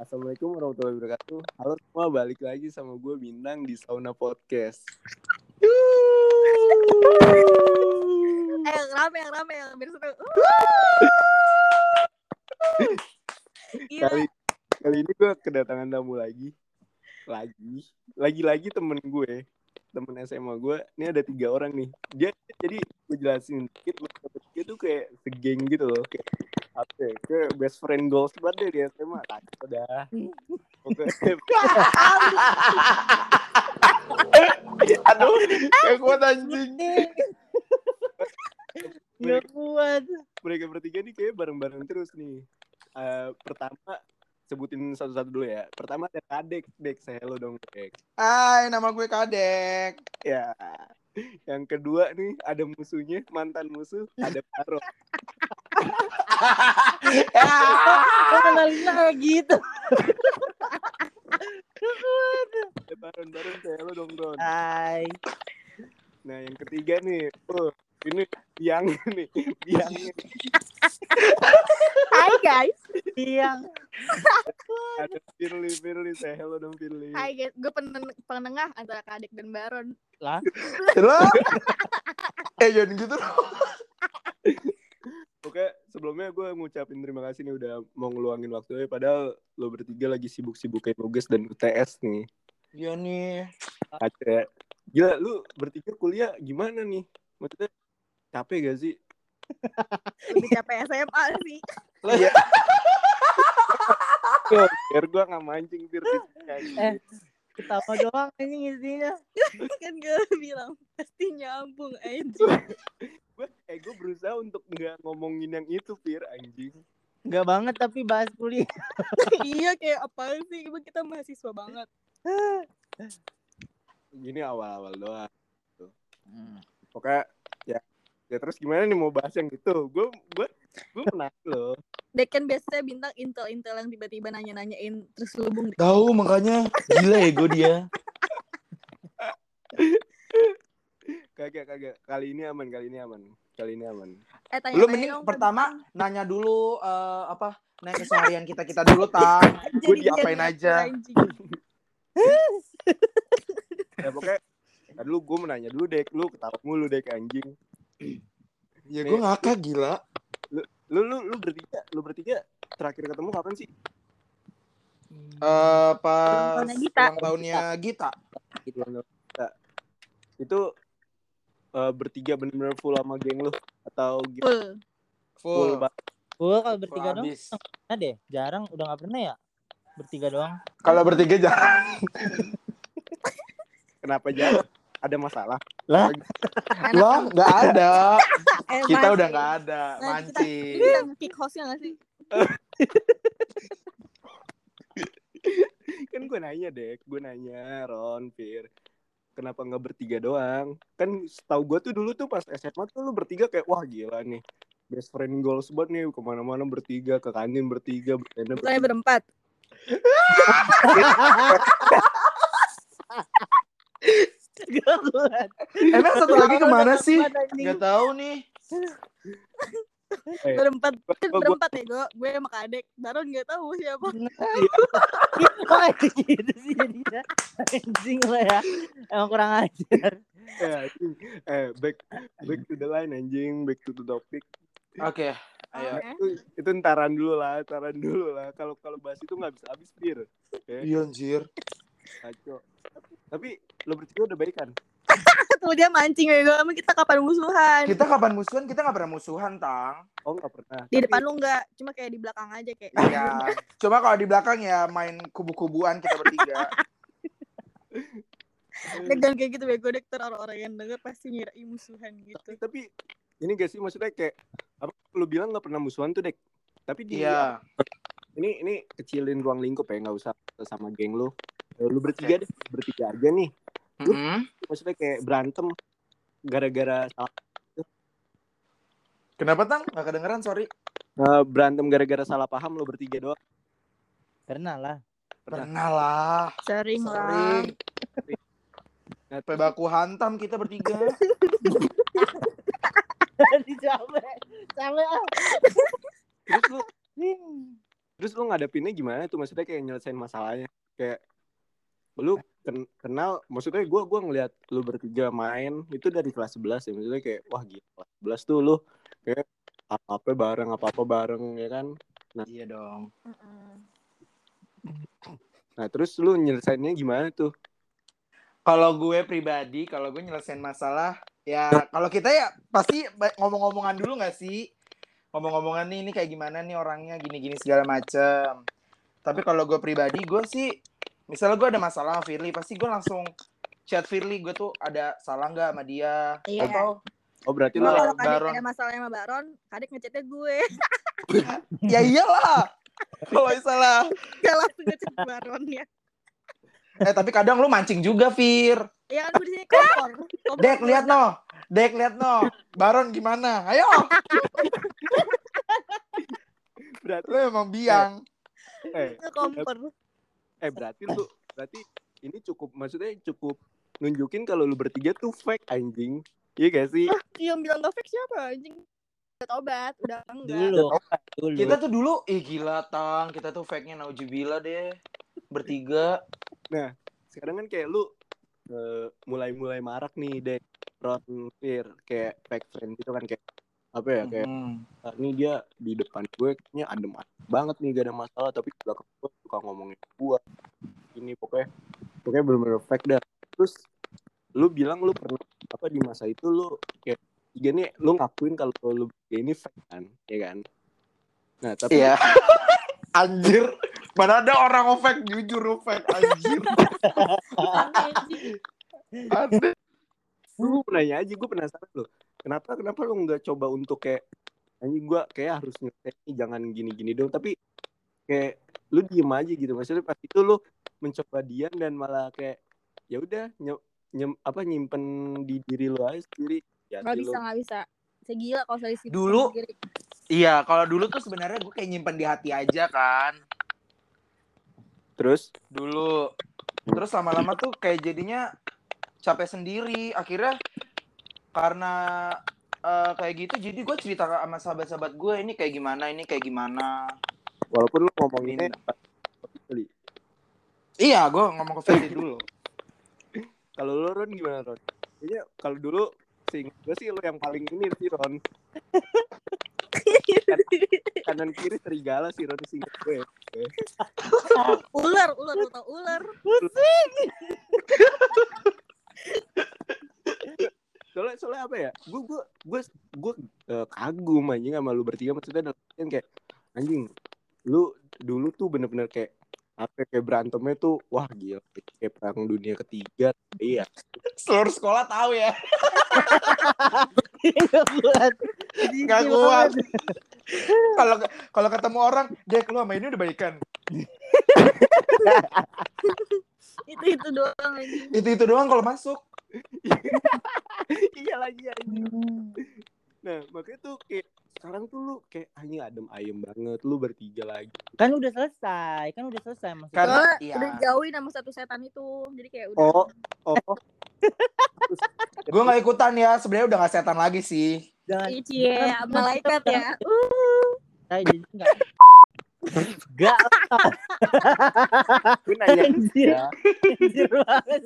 Assalamualaikum warahmatullahi wabarakatuh. Halo semua, balik lagi sama gue Bintang di Sauna Podcast. Eh, rame, yang rame, yang biar seru. Kali kali ini gue kedatangan tamu lagi. Lagi. Lagi-lagi temen gue. Temen SMA gue. Ini ada tiga orang nih. Dia jadi gue jelasin dikit. bertiga tuh kayak segeng gitu loh. Kayak ya? Kayak best friend goals banget deh di SMA. Kacau dah. Oke. Aduh, gak kuat anjing. Gak kuat. mereka bertiga nih kayak bareng-bareng terus nih. Eh, pertama sebutin satu-satu dulu ya. Pertama ada Kadek, Dek, saya hello dong, Dek. Hai, nama gue Kadek. Ya. Yang kedua nih ada musuhnya, mantan musuh, ada Paro. Kok kenalin lagi itu? Ada Baron, Baron, saya hello dong, Don. Hai. Nah, yang ketiga nih, oh, ini biang nih, biang Hai guys. Yang ada Firly, Firly, saya hello dong, Firly. Hai guys, gue pen- penengah antara Kadek dan Baron. lah. Lo? eh, jangan gitu dong. Oke, sebelumnya gue ngucapin terima kasih nih udah mau ngeluangin waktunya, padahal lo bertiga lagi sibuk-sibuknya nugas dan UTS nih. Iya nih. Ada. Gila, lu bertiga kuliah gimana nih? Maksudnya capek gak sih? Lebih capek SMA sih. Iya. Yo, biar gue gak mancing, biar Eh. Ketawa doang ini isinya. kan gue bilang pasti nyambung aja. gue eh gue berusaha untuk nggak ngomongin yang itu Fir anjing Enggak banget tapi bahas kuliah. iya kayak apa sih? Kita mahasiswa banget. gini awal-awal doang pokoknya ya ya terus gimana nih mau bahas yang itu gue gue gue pernah loh Dek kan biasanya bintang intel-intel yang tiba-tiba nanya-nanyain terus lubung. Tahu makanya gila ego dia. kagak kagak kali ini aman kali ini aman kali ini aman Eh tanya Lu mending pertama nanya dulu eh, apa? Nanya keseharian kita-kita dulu, Tang. Gua diapain aja. ya pokoknya Ntar dulu gue menanya dulu dek lu ketawa mulu dek anjing Ya gue ngakak gila. lu lu lu bertiga lu bertiga terakhir ketemu kapan sih Eh pas tahunnya Gita. ulang tahunnya Gita. Kita. itu eh, bertiga bener-bener full sama geng lu atau gimana? Full. full Full. Gua kalau Full bertiga doang habis. pernah deh. Jarang udah nggak pernah ya. Bertiga doang. Kalau bertiga jangan. kenapa jalan ada masalah Lah, Loh, nggak ada. Eh, Kita mancing. udah nggak ada Nah, kita- mancing. Ini yang kick hostnya gak sih? kan gue nanya dek gue nanya Ron Fir kenapa nggak bertiga doang kan setahu gue tuh dulu tuh pas SMA tuh lu bertiga kayak wah gila nih best friend goals banget nih ke mana-mana bertiga ke kantin bertiga bertenda Bukannya berempat. gak. Emang satu lagi ke mana sih? Nggak tahu nih. Eh, Berempat. Kan berempat ya gue. Gue sama Kadek. Baron gak tahu siapa. Kok gitu sih jadinya. Anjing lo ya. Emang kurang ajar. eh, anjing. eh back back to the line anjing back to the topic Oke, ayo. Oke. itu itu ntaran dulu lah ntaran dulu lah kalau kalau bahas itu nggak bisa habis Fir Iya anjir. kacau tapi lo bertiga udah baik kan Tuh dia mancing ya gue. Emang kita kapan musuhan? Kita kapan musuhan? Kita nggak pernah musuhan, Tang. oh nggak pernah Di Tapi- depan lu enggak. Cuma kayak di belakang aja kayak. Iya. Cuma kalau di belakang ya main kubu-kubuan kita bertiga. Dek jangan kayak gitu bego dek orang-orang yang denger pasti ngira "Ih, musuhan gitu. tapi, tapi ini gak sih maksudnya kayak apa lu bilang nggak pernah musuhan tuh dek tapi di Iya. ini ini kecilin ruang lingkup ya nggak usah sama geng lu Eh, lu bertiga deh bertiga aja nih Mm-mm. maksudnya kayak berantem gara-gara salah Kenapa, Tang? Nggak kedengeran, sorry. eh, berantem gara-gara salah paham lu bertiga doang Pernah lah. Pernah lah. Sering lah. Sering. Nah, Sampai baku hantam kita bertiga. Capek. Capek ah. terus lu Hmm. terus lu ngadepinnya gimana tuh maksudnya kayak nyelesain masalahnya kayak lu kenal maksudnya gue gua ngeliat lu bertiga main itu dari kelas 11 ya maksudnya kayak wah gila kelas 11 tuh lu kayak apa apa bareng apa apa bareng ya kan Iya dong. nah terus lu nyelesainnya gimana tuh Kalau gue pribadi, kalau gue nyelesain masalah, ya kalau kita ya pasti ngomong-ngomongan dulu nggak sih? Ngomong-ngomongan nih, ini kayak gimana nih orangnya, gini-gini segala macem. Tapi kalau gue pribadi, gue sih, misalnya gue ada masalah sama Firly, pasti gue langsung chat Firly, gue tuh ada salah nggak sama dia? Iya. Atau, oh berarti lu kalau kadek Baron. ada masalah sama Baron, kadek ngechatnya gue. ya iyalah. Kalau misalnya, Gak langsung ngechat Baron ya. eh tapi kadang lu mancing juga, Fir. Iya kan gue di sini kompor. Kompor Dek, lihat no. Dek, lihat no. Baron gimana? Ayo, berarti lu emang biang. eh, Gue kompor. Eh berarti lu berarti ini cukup maksudnya cukup nunjukin kalau lu bertiga tuh fake anjing iya gak sih Yang bilang gak fake siapa anjing? Udah tobat, udah enggak. Dulu, dulu. Kita tuh dulu, ih gila tang, kita tuh fake-nya naujubillah deh. Bertiga. sekarang kan kayak lu eh, mulai-mulai marak nih dek Ron Fir kayak fake friend gitu kan kayak apa ya kayak Hmm. "Ah, ini dia di depan gue kayaknya adem banget nih gak ada masalah tapi di belakang gue suka ngomongin gue ini pokoknya pokoknya bener-bener fake dah terus lu bilang lu pernah apa di masa itu lu kayak tiga nih lu ngakuin kalau lu ya ini fake kan ya kan nah tapi Iya. Anjir. Mana ada orang fake jujur lu fake anjir. Ada. gue nanya aja gue penasaran loh kenapa kenapa lu nggak coba untuk kayak anjing gue kayak harus nyelesain ini jangan gini-gini dong tapi kayak lu diem aja gitu maksudnya pas itu lu mencoba diam dan malah kayak ya udah nye- nyem- apa nyimpen di diri lu aja sendiri ya Gak bisa, gak bisa. Saya gila kalau saya Dulu- sendiri. Iya, kalau dulu tuh sebenarnya gue kayak nyimpen di hati aja kan. terus Dulu. Terus lama-lama tuh kayak jadinya capek sendiri. Akhirnya karena eh, kayak gitu jadi gue cerita sama sahabat-sahabat gue ini kayak gimana, ini kayak gimana. Walaupun lu ngomonginnya kali. Iya, gue ngomong ke Ferdi dulu. kalau lu Ron gimana Ron? Kayaknya kalau dulu sing gue sih lu yang paling ini sih Ron. Kanan kiri serigala sih Ron sih gue ular, ular, lu tau ular. soalnya soalnya apa ya? Gue gue gue gue eh, kagum anjing sama lu bertiga. Maksudnya dalam kayak anjing lu dulu tuh bener-bener kayak apa kayak berantemnya tuh wah gila kayak perang dunia ketiga iya Seluruh sekolah tahu ya. Nggak kuat. Kalau kalau ketemu orang, Dek lu sama ini udah baikan. Itu itu doang anjing. Itu itu doang kalau masuk. iya lagi anjing nah makanya tuh kayak sekarang tuh lu kayak anjing adem ayem banget lu bertiga lagi Kan udah selesai, kan udah selesai maksudnya. Karena Soalnya iya. udah jauhin sama satu setan itu. Jadi kayak udah. oh oh Gue nggak ikutan ya. Sebenarnya udah nggak setan lagi sih. Cie, malaikat ya. Uh, saya jadi enggak. Enggak gue nanya anjir. ya Anjir banget.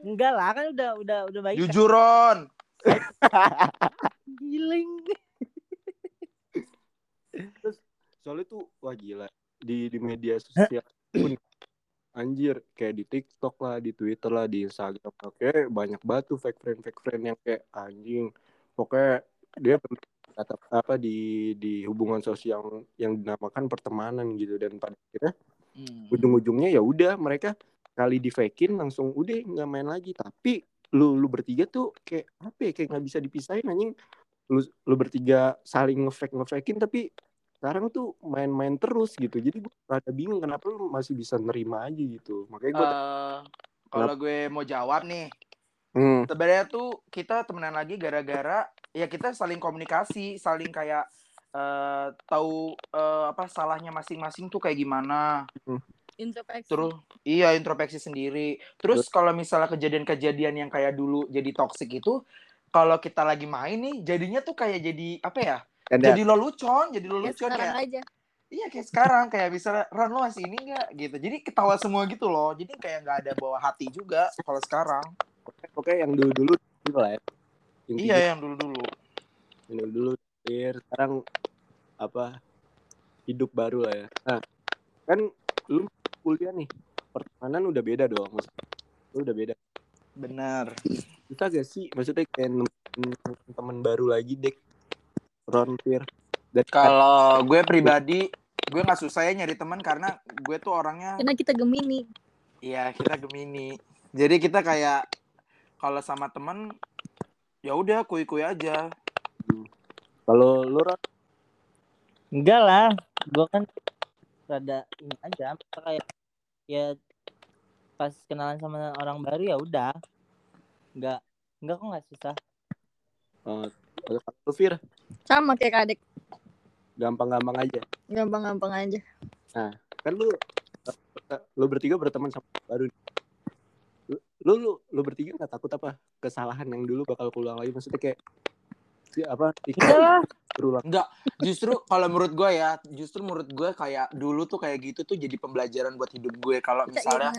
Enggak lah, kan udah udah udah baik. Jujur Ron. Giling. soalnya tuh wah gila. Di di media sosial pun anjir kayak di TikTok lah di Twitter lah di Instagram. Oke banyak banget tuh fake friend fake friend yang kayak anjing. Pokoknya dia kata apa di di hubungan sosial yang dinamakan pertemanan gitu. Dan pada akhirnya ujung-ujungnya ya udah mereka kali di fakein langsung udah nggak main lagi. Tapi lu lu bertiga tuh kayak apa ya kayak nggak bisa dipisahin anjing lu lu bertiga saling ngefake ngefakein tapi sekarang tuh main-main terus gitu jadi gue rada bingung kenapa lu masih bisa nerima aja gitu makanya gue Eh, kalau gue mau jawab nih, hmm, sebenarnya tuh kita temenan lagi gara-gara ya kita saling komunikasi, saling kayak eh, tahu eh, apa salahnya masing-masing tuh kayak gimana. introspeksi. Terus iya introspeksi sendiri. Terus kalau misalnya kejadian-kejadian yang kayak dulu jadi toxic itu kalau kita lagi main nih jadinya tuh kayak jadi apa ya? ada Jadi lelucon, jadi ya lelucon sekarang kayak aja. Iya kayak sekarang kayak misalnya Ron lo masih ini enggak gitu. Jadi ketawa semua gitu loh. Jadi kayak nggak ada bawa hati juga kalau sekarang. Oke, oke yang dulu dulu dulu lah ya. Intinya Iya yang dulu-dulu. yang dulu dulu terakhir. sekarang apa hidup baru lah ya. Nah kan lu kuliah nih pertemanan udah beda dong maksudnya. Lu udah beda. Bener. Bisa gak sih maksudnya kayak teman baru lagi dek dan Kalau gue pribadi, gue nggak susah ya nyari teman karena gue tuh orangnya, Karena kita Gemini. iya kita Gemini. Jadi kita kayak kalau sama teman, ya udah kuy-kuy aja. kalau lu Enggak lah, gue kan rada ini aja, kayak ya pas kenalan sama orang baru ya udah, enggak enggak kok nggak susah. uh, kalau lu Fir Sama kayak kadek. gampang-gampang aja. Gampang-gampang aja. kan lu lu bertiga berteman sama baru lu lu lu, lu bertiga nggak takut apa kesalahan yang dulu bakal keulang lagi maksudnya kayak ya apa berulang Justru kalau menurut gue ya, justru menurut gue kayak dulu tuh kayak gitu tuh jadi pembelajaran buat hidup gue. Kalau Kita misalnya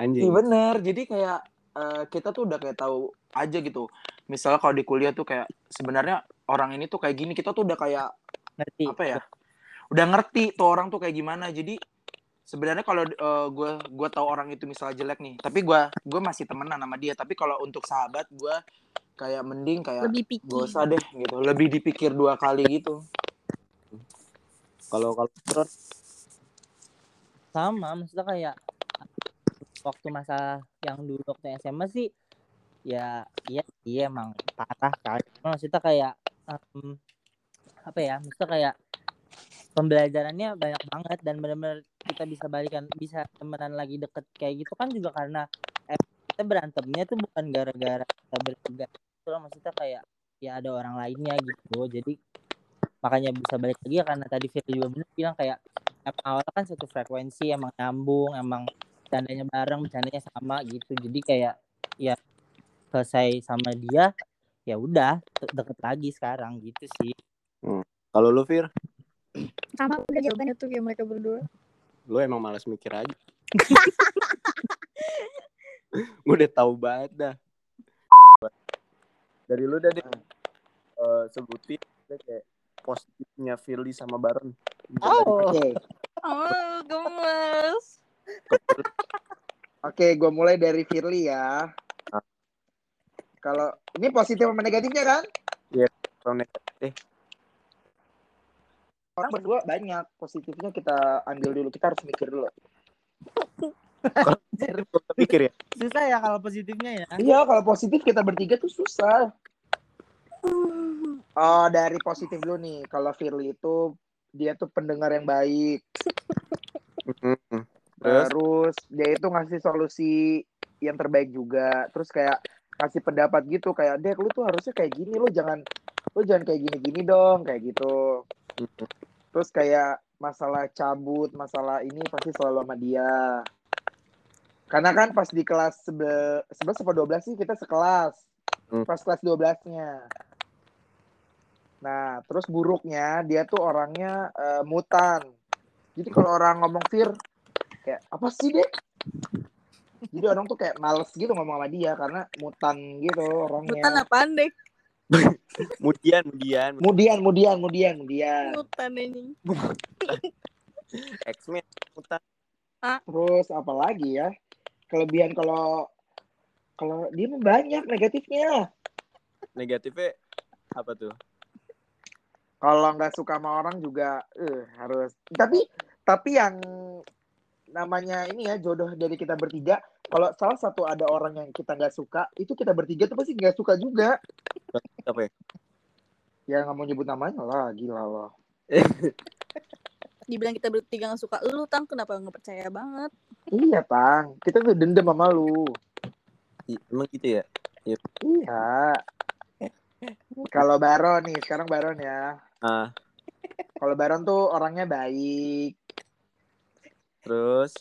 anjing Iya bener, jadi kayak eh, kita tuh udah kayak tahu aja gitu. Misalnya kalau di kuliah tuh kayak sebenarnya orang ini tuh kayak gini, kita tuh udah kayak ngerti. apa ya? Udah ngerti tuh orang tuh kayak gimana. Jadi sebenarnya kalau eh, gue gue tahu orang itu misalnya jelek nih, tapi gue gue masih temenan sama dia. Tapi kalau untuk sahabat gue kayak mending kayak gak usah deh gitu, lebih dipikir dua kali gitu. kalau kalau Ron Sama, maksudnya kayak waktu masa yang dulu waktu SMA sih ya iya iya emang parah kan. Maksudnya kayak em, apa ya? Maksudnya kayak pembelajarannya banyak banget dan benar-benar kita bisa balikan bisa temenan lagi deket kayak gitu kan juga karena eh, kita berantemnya tuh bukan gara-gara kita bertiga itu loh maksudnya kayak ya ada orang lainnya gitu. Jadi makanya bisa balik lagi ya karena tadi Firly juga bener bilang kayak emang awalnya kan satu frekuensi emang nyambung emang bercandanya bareng bercandanya sama gitu. Jadi kayak ya selesai sama dia ya udah de- deket lagi sekarang gitu sih. Kalau lu Fir? Sama udah jawabannya tuh kayak mereka berdua. Lu emang malas mikir aja. Gue udah tahu banget dah. Dari lu dah deh Eh, sebutin deh kayak positifnya Firly sama Baron oh. Oke, Oh, gemes. oke, gue mulai dari Firly ya. Kalau ini positif sama negatifnya kan? Kalau negatif, Orang berdua banyak positifnya kita ambil dulu. Kita harus mikir dulu. gue pikir ya susah ya kalau positifnya ya Iya, kalau positif kita bertiga tuh susah. Oh, dari positif dulu nih. Kalau Firly itu dia tuh pendengar yang baik. Terus Terus dia itu ngasih solusi yang terbaik juga. Terus kayak kasih pendapat gitu kayak Dek lu tuh harusnya kayak gini lu jangan lu jangan kayak gini-gini dong kayak gitu. Terus kayak masalah cabut, masalah ini pasti selalu sama dia. Karena kan pas di kelas 11 11 apa 12 sih kita sekelas. Hmm. Pas kelas 12-nya. Nah, terus buruknya dia tuh orangnya eh, mutan. Jadi kalau orang ngomong Fir kayak apa sih deh? Jadi orang tuh kayak males gitu ngomong sama dia karena mutan gitu orangnya. Mutan apaan deh? Kemudian kemudian Kemudian, kemudian, kemudian, kemudian. Mutan anjing. X-Men mutan Terus apa lagi ya? Kelebihan kalau kalau dia banyak negatifnya. negatifnya apa tuh Kalau nggak suka sama orang juga eh harus. Tapi tapi yang namanya ini ya jodoh dari kita bertiga. Kalau salah satu ada orang yang kita nggak suka, itu kita bertiga tuh pasti nggak suka juga. apa ya Ya nggak mau nyebut namanya lah, gila loh. Dibilang kita bertiga gak suka lu, Tang. Kenapa gak percaya banget? Iya, Tang. Kita tuh dendam sama lu. I- emang gitu ya Iya. Kalau Baron nih, sekarang Baron ya. ah Kalau Baron tuh orangnya baik. Terus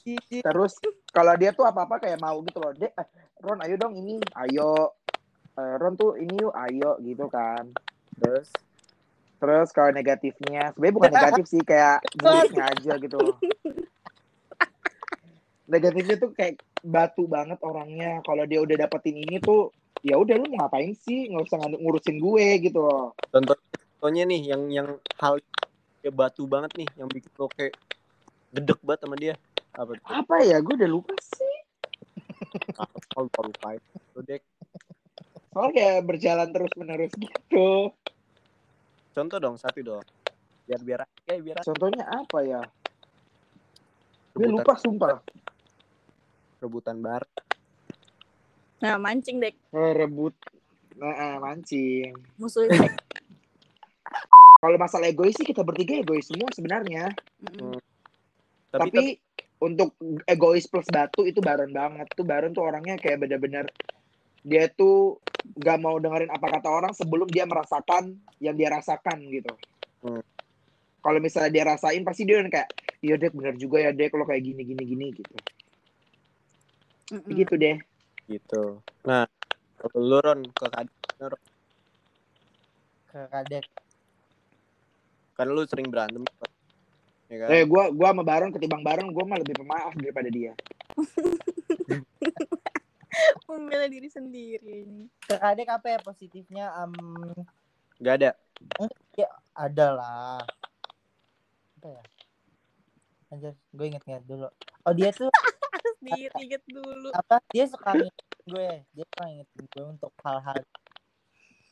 Terus kalau dia tuh apa-apa kayak mau gitu loh. Dek, eh, Ron ayo dong ini, ayo. Eh, Ron tuh ini yuk, ayo gitu kan. terus Terus kalau negatifnya, sebenarnya bukan negatif sih, kayak buruknya aja gitu. loh. Negatifnya tuh kayak batu banget orangnya. Kalau dia udah dapetin ini tuh, ya udah lu mau ngapain sih? Nggak usah ng- ngurusin gue gitu loh. Contoh contohnya nih yang yang hal ya batu banget nih yang bikin lo kayak gedek banget sama dia. Apa tuh? Apa ya? Gue udah lupa sih. Kalau baru lupain. Lu dek. Soalnya kayak berjalan terus menerus gitu. Contoh dong satu dong. Biar biar ya biar Contohnya apa ya? Gue lupa sumpah. rebutan bar. Nah, mancing dek. Eh, rebut. Nah, ah, mancing. Musuh. Kalau masalah egois sih kita bertiga egois semua sebenarnya. Mm-mm. Tapi, Tapi, untuk egois plus batu itu Baron banget. Tuh Baron tuh orangnya kayak bener-bener dia tuh gak mau dengerin apa kata orang sebelum dia merasakan yang dia rasakan gitu. Hmm. Kalau misalnya dia rasain pasti dia udah kayak, iya dek bener juga ya dek kalau kayak gini gini gini gitu. Mm-mm. Gitu deh. gitu. Nah, kalau lu Ron ke kadek ke kadek kan lu sering berantem ya kan? Eh gua gua sama Baron ketimbang Baron gua mah lebih pemaaf daripada dia. Membela diri sendiri ke kadek apa ya positifnya Em, Gak ada. ada lah apa ya Anjir, gue inget-inget dulu. Oh dia tuh Harus diinget dulu. apa? Dia suka ngingetin gue, dia suka ngingetin gue untuk hal-hal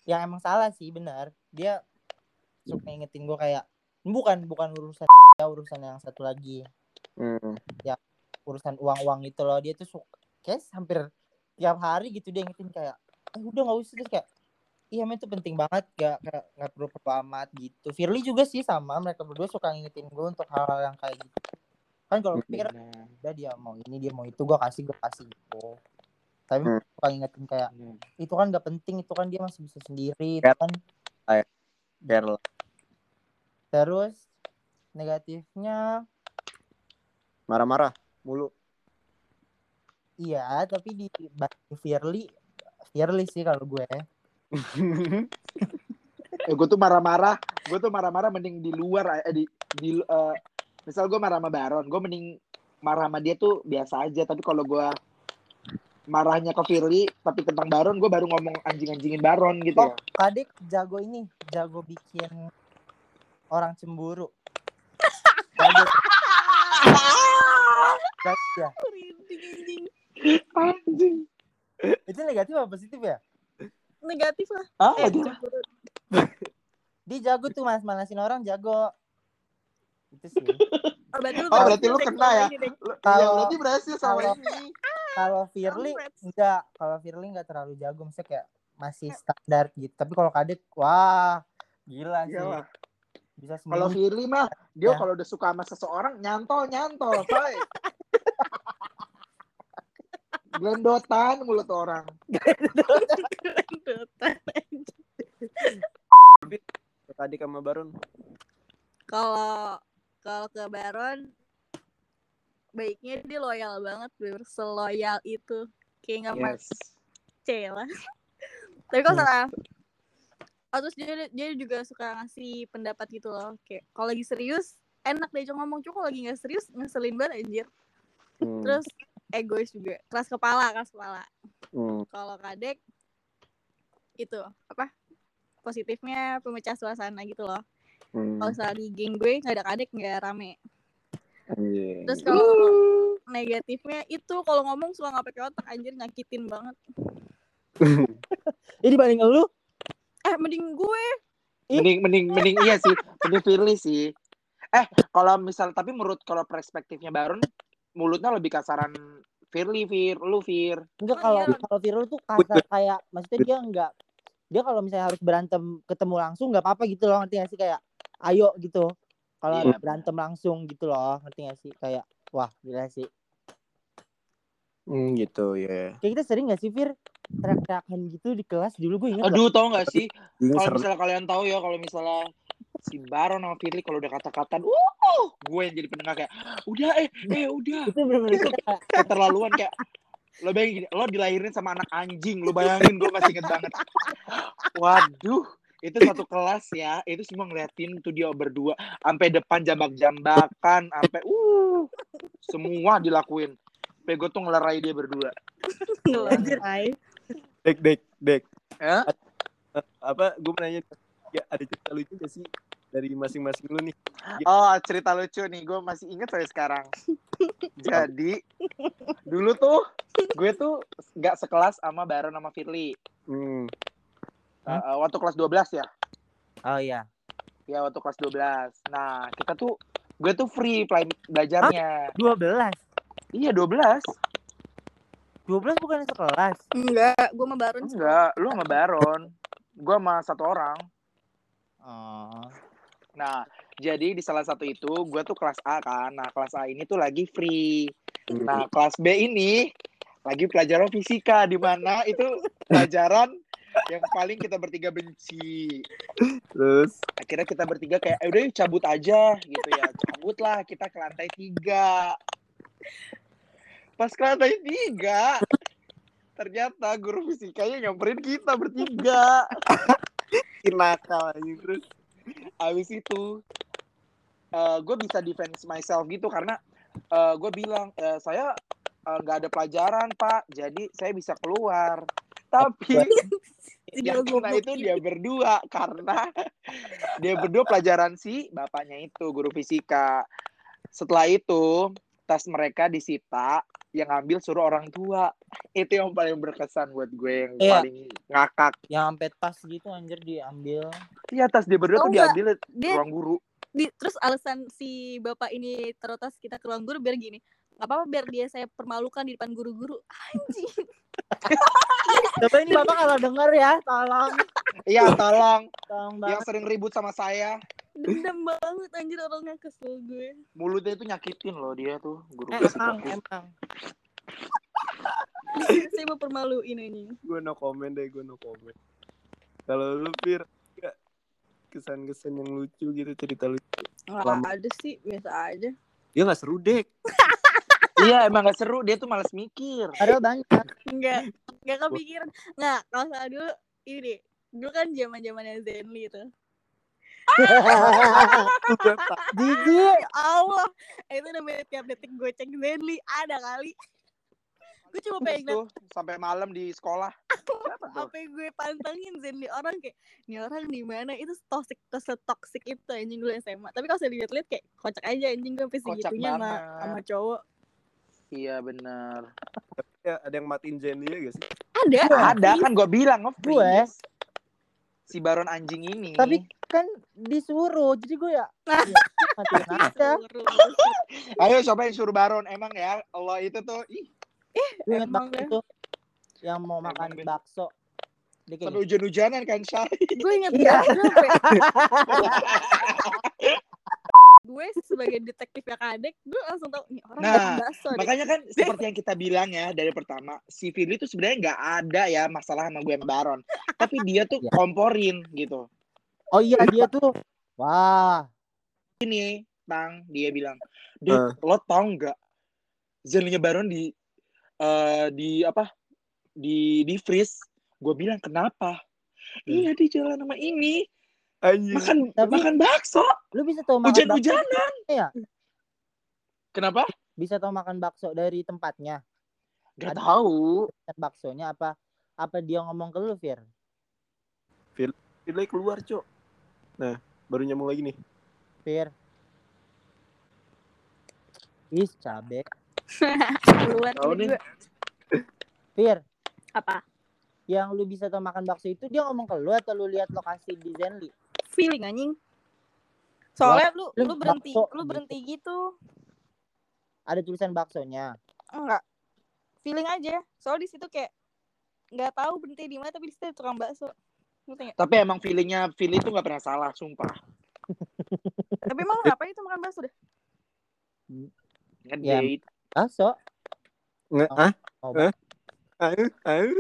yang emang salah sih benar. Dia suka ngingetin gue kayak bukan bukan urusan ya urusan yang satu lagi Hmm. urusan uang-uang itu loh dia tuh suka kayak hampir tiap hari gitu dia ngingetin kayak eh udah nggak usah terus kayak iya men itu penting banget gak gak, gak perlu amat gitu Firly juga sih sama mereka berdua suka ngingetin gue untuk hal-hal yang kayak gitu kan kalau gue pikir udah dia mau ini dia mau itu gue kasih gue kasih gitu tapi Hmm. suka ngingetin kayak benar. itu kan gak penting itu kan dia masih bisa sendiri itu kan Care lah. Terus negatifnya Marah-marah mulu. iya tapi di Firly Firly sih kalau gue Eh, gue tuh marah-marah, gue tuh marah-marah mending di luar, eh, di, di eh, misal gue marah sama Baron, gue mending marah sama dia tuh biasa aja. Tapi kalau gue marahnya ke Firly, tapi tentang Baron, gue baru ngomong anjing-anjingin Baron gitu Oh, ya. Kadek jago ini, jago bikin orang cemburu. Ya. Itu negatif apa positif ya? Negatif lah. Ah, Eh, dia-. Dia jago tuh mas manasin orang jago. Itu sih. Oh, berarti lu, Oh, berarti lu kena ya? Lu- Kalau- ya berarti berhasil sama ini. Kalau Firly enggak, kalau Firly enggak terlalu jago, maksudnya kayak masih standar gitu. Tapi kalau Kadek, wah, gila sih. Iyalah. Bisa Kalau sembuh. Firly mah, dia Ya. kalau udah suka sama seseorang, nyantol, nyantol, coy. Gelendotan mulut orang. Dotan, anjing. Tadi sama Baron. Kalau kalau ke Baron baiknya dia loyal banget, bener seloyal itu. Kayak nggak Yes. lah. Tapi kalau Hmm. Oh, terus dia, dia juga suka ngasih pendapat gitu loh. Kayak kalau lagi serius enak diajak ngomong cuma kalau lagi nggak serius ngeselin banget anjir. Hmm. Terus egois juga, keras kepala, keras kepala. Hmm. Kalau kadek itu apa? Positifnya pemecah suasana gitu loh. Hmm. Kalau misalnya di geng gue nggak ada kadek nggak rame. Anjing. Terus kalau negatifnya itu kalau ngomong suka nggak pakai otak anjir nyakitin banget. Jadi dibanding lu, Eh mending gue. Mending mending mending iya sih. Mending Firly sih. Eh kalau misal tapi menurut kalau perspektifnya Baron mulutnya lebih kasaran Firly Fir lu Fir. Enggak Oh, kalau iya. kalau Firly tuh kasar kayak maksudnya dia enggak dia kalau misalnya harus berantem ketemu langsung nggak apa-apa gitu loh ngerti gak sih? Kayak ayo gitu. Kalau Iya, berantem langsung gitu loh ngerti gak sih? Kayak wah gila sih Hmm, gitu ya. kayak kita sering gak sih Fir? Teriak-teriakan gitu di kelas dulu gue ingat aduh tau gak sih? Ini kalau misalnya kalian tahu ya kalau misalnya si Baron sama Firly kalau udah kata-kataan uh gue yang jadi pendengar kayak udah eh eh udah. Itu kayak keterlaluan kayak lo bayangin gini, lo dilahirin sama anak anjing lo bayangin gue masih inget banget. Waduh itu satu kelas ya itu semua ngeliatin tuh dia berdua sampai depan jambak-jambakan sampai uh semua dilakuin sampai gue tuh ngelerai dia berdua Ngelerai. Dek, dek, dek. ya Apa, gue mau nanya, ya, ada cerita lucu gak sih dari masing-masing lu nih? oh cerita lucu nih gue masih inget sampai sekarang jadi dulu tuh gue tuh nggak sekelas sama Baron sama Firly Hmm. Uh, uh, waktu kelas 12 ya Oh iya. ya waktu kelas 12 nah kita tuh gue tuh free play- belajarnya 12. Iya 12 12 bukan sekelas. Enggak, gue sama Baron. enggak lu sama Baron gue sama satu orang Oh. Nah, jadi di salah satu itu gue tuh kelas A kan. Nah, kelas A ini tuh lagi free. Nah, kelas B ini lagi pelajaran fisika di mana itu pelajaran yang paling kita bertiga benci. Terus, Akhirnya kita bertiga kayak, eh udah yuk cabut aja gitu ya. Cabut lah kita ke lantai tiga. Pas lantai tiga, ternyata guru fisikanya nyamperin kita bertiga. nakal anjing terus. Habis itu gue bisa defense myself gitu karena gue bilang "Eh, saya eh, nggak ada pelajaran pak jadi saya bisa keluar tapi Jadi yang lo kena itu dia berdua karena dia berdua pelajaran si bapaknya itu guru fisika setelah itu tas mereka disita yang ngambil suruh orang tua. Itu yang paling berkesan buat gue yang Iya. paling ngakak. Yang sampai tas gitu anjir diambil. iya tas dia berdua Tau tuh diambil Dia ruang guru. di, terus alasan si bapak ini terotas kita ke ruang guru biar gini. Nggak apa-apa biar dia saya permalukan di depan guru-guru. Anjing. Coba ini Bapak kalau denger ya, tolong. iya tolong. Tolong yang sering ribut sama saya dendam banget anjir orangnya kesel gue mulutnya itu nyakitin loh dia tuh guru Eh, emang, tuh. emang. saya mau permaluin ini Gue no comment deh, gue no comment. Kalau lu, nggak kesan-kesan yang lucu gitu, cerita lucu. nggak Lama. ada sih biasa aja Ya nggak seru, Dek. iya emang gak seru dia tuh malas mikir Padahal banyak. nggak nggak kepikiran nggak kalau salah dulu ini dulu kan zaman zamannya Zenly itu Jijik. Ya Allah. Itu namanya tiap detik gue cek Zenly. Ada kali. Gue cuma pengen tuh sampai malam di sekolah. Apa yang gue pantengin Zenly? Orang kayak ini orang di mana? Itu toxic toxic itu anjing dulu SMA tapi kalau saya lihat-lihat kayak kocak aja anjing. Gue sampai Kocak segitunya sama sama cowok. Iya bener. Ya, ada yang matiin Jenny ya gak sih? ada. Ada kan gue bilang Gue. Si baron anjing ini Tapi kan disuruh, jadi gue ya. Ya, ayo coba yang suruh baron emang ya Allah itu tuh ih inget Emang ya. itu yang mau Emang makan Ben. bakso. Dia kayak sampai hujan-hujanan kan Syah gue inget Iya. gue sebagai detektif ya kadek gue langsung tahu nih orang Nah, deh. makanya kan seperti yang kita bilang ya dari pertama si Firly tuh sebenarnya nggak ada ya masalah sama gue sama Baron tapi dia tuh Ya. komporin gitu Oh iya dia tuh. Wah. ini tang dia bilang Dek, Eh. lo tau nggak Zenly Baron di eh di apa di di freeze gue bilang kenapa iya di jalan nama ini Anjing. makan Tapi- makan bakso Lu bisa tahu makan bakso? hujan-hujanan ya? kenapa Bisa tahu makan bakso dari tempatnya. Gak Ada- tahu baksonya apa apa dia ngomong ke lu, Fir? Firly keluar, Cok. Nah, baru nyambung lagi nih. Fir. Ih, cabe. keluar Tahu nih. gue Fir, apa yang lu bisa tahu makan bakso itu dia ngomong ke lu atau lu lihat lokasi di Zenly? Feeling anjing soalnya lu lu lu berhenti bakso lu berhenti gitu Ada tulisan baksonya. enggak feeling aja soalnya di situ kayak nggak tahu berhenti di mana tapi di situ ada tukang bakso tapi emang feelingnya Firly tuh nggak pernah salah sumpah tapi emang ngapain itu makan bakso deh ngedate Bakso. Nge Oh. ah? Oh, Eh? Ayo, ayo.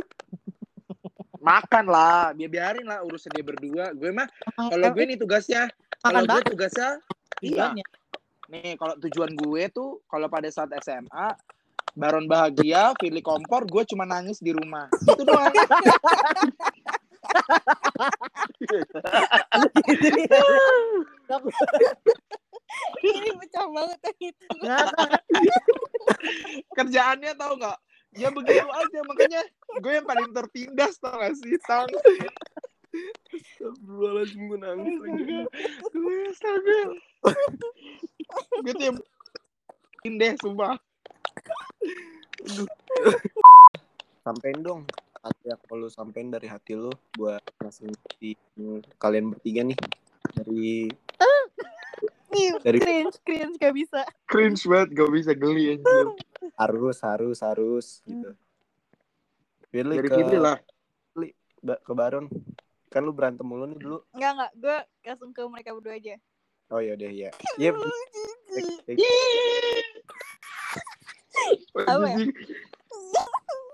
Makan lah biar biarin lah urusan dia berdua gue mah kalau gue nih tugasnya kalau gue tugasnya iya tujuannya. nih kalau tujuan gue tuh kalau pada saat SMA Baron bahagia, Firly kompor, gue cuma nangis di rumah. Itu doang. Ini pecah banget itu. Kerjaannya tau nggak? Ya begitu aja. Makanya gue yang paling tertindas tau gak sih tang Astagfirullahaladzim gue nangis lagi. gue astaga. Gue tuh yang deh sumpah. Sampein dong. Apa yang perlu sampein dari hati lu buat masing di kalian bertiga nih dari Dari- cringe, cringe gak bisa. cringe banget gak bisa geli anjir harus harus harus gitu. Pilih dari ke lah ke Baron. Kan lu berantem mulu nih dulu. Enggak, enggak. Gue langsung ke mereka berdua aja. Oh iya deh ya. Iya. Jijik. Apa ya?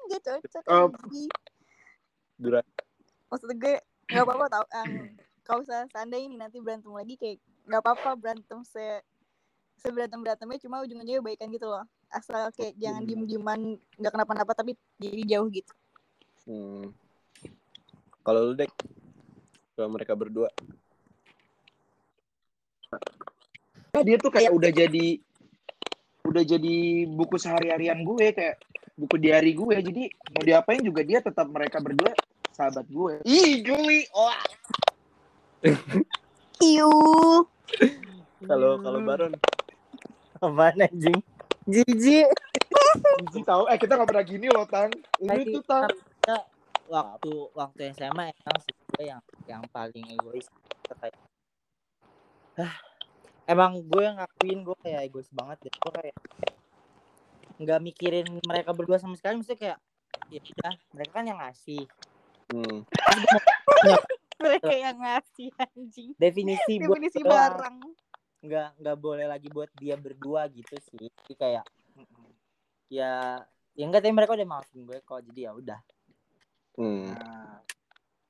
Gak cocok. Oh. anjing. Dura. Maksud gue gak apa-apa tau. Um, kalau misalnya seandainya ini nanti berantem lagi kayak gak apa-apa berantem se seberantem berantemnya cuma ujung-ujungnya baikan gitu loh asal kayak jangan Hmm. diem-dieman nggak kenapa-napa tapi jadi jauh gitu Hmm. Kalau lu dek kalau mereka berdua. Nah, dia tuh kayak udah jadi udah jadi buku sehari-harian gue kayak buku diary gue jadi mau diapain juga dia tetap mereka berdua sahabat gue ih geli oh Iu. Kalau kalau Baron? Apaan anjing? Jijik. Jijik tahu. Eh kita nggak pernah gini loh tang Tadi- tuh tang Kita waktu waktu SMA emang sih gue yang yang paling egois. Kayak ah, emang gue yang ngakuin gue kayak egois banget deh gue kayak nggak mikirin mereka berdua sama sekali. Mesti kayak ya udah mereka kan yang ngasih. Hmm. Mereka yang ngasih anjing. Definisi definisi barang. Nggak nggak boleh lagi buat dia berdua gitu sih. Jadi kayak ya ya enggak tapi mereka udah maafin gue kok jadi ya udah. Hmm. Nah,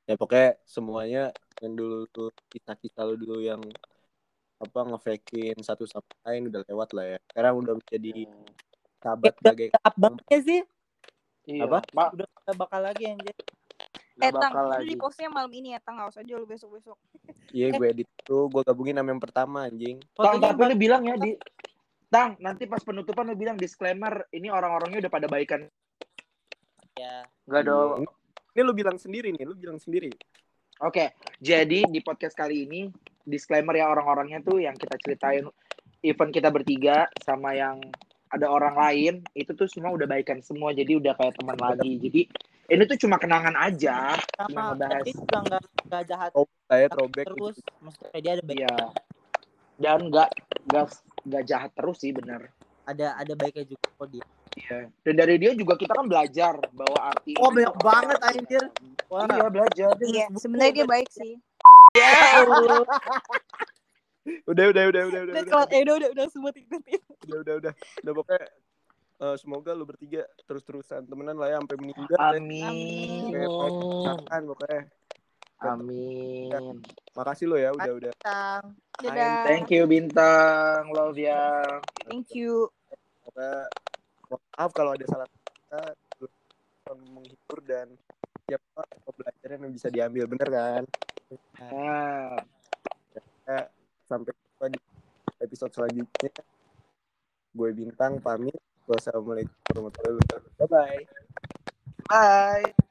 Ya pokoknya semuanya yang dulu tuh kisah-kisah lu dulu yang apa ngefakein satu sama lain udah lewat lah ya. Sekarang udah menjadi sahabat udah sebagai tahap banget sih? Iya. Apa? Mak, udah bakal lagi anjir nggak eh tang lagi di postnya malam ini ya tang nggak usah aja lu besok besok Iya gue edit tuh gue gabungin sama yang pertama anjing. Tang, tapi lu bilang ya di Tang, nanti pas penutupan lu bilang disclaimer, ini orang-orangnya udah pada baikan. ya Enggak dong. Ini lu bilang sendiri nih, lu bilang sendiri. Oke, jadi di podcast kali ini disclaimer ya orang-orangnya tuh yang kita ceritain event kita bertiga sama yang ada orang lain itu tuh semua udah baikan semua jadi udah kayak teman lagi. Jadi ini tuh cuma kenangan aja. Cuma sama ngebahas. tapi juga nggak nggak jahat Oh, saya throwback terus maksudnya dia ada baik Iya. Dan nggak nggak nggak jahat terus sih bener. ada ada baiknya juga kok dia Iya. Dan dari dia juga kita kan belajar bahwa arti. Oh, banyak banget, anjir. Wah. Iya belajar. iya sebenarnya dia baik sih Udah, udah, udah, udah, udah, udah udah, kelar eh udah udah udah semua ikutin udah, udah, udah, udah pokoknya eh, semoga lu bertiga terus-terusan temenan lah ya sampai meninggal. Amin. Kayak pacaran pokoknya. Amin. Makasih lo ya udah udah. Tang. dadah Thank you bintang, love ya. thank you Pokoknya maaf kalau ada salah kata lu menghibur dan ya pembelajaran yang bisa diambil bener kan? Nah, Ya, sampai jumpa di episode selanjutnya. Gue bintang pamit. Wassalamualaikum warahmatullahi wabarakatuh. Bye bye. Bye. bye.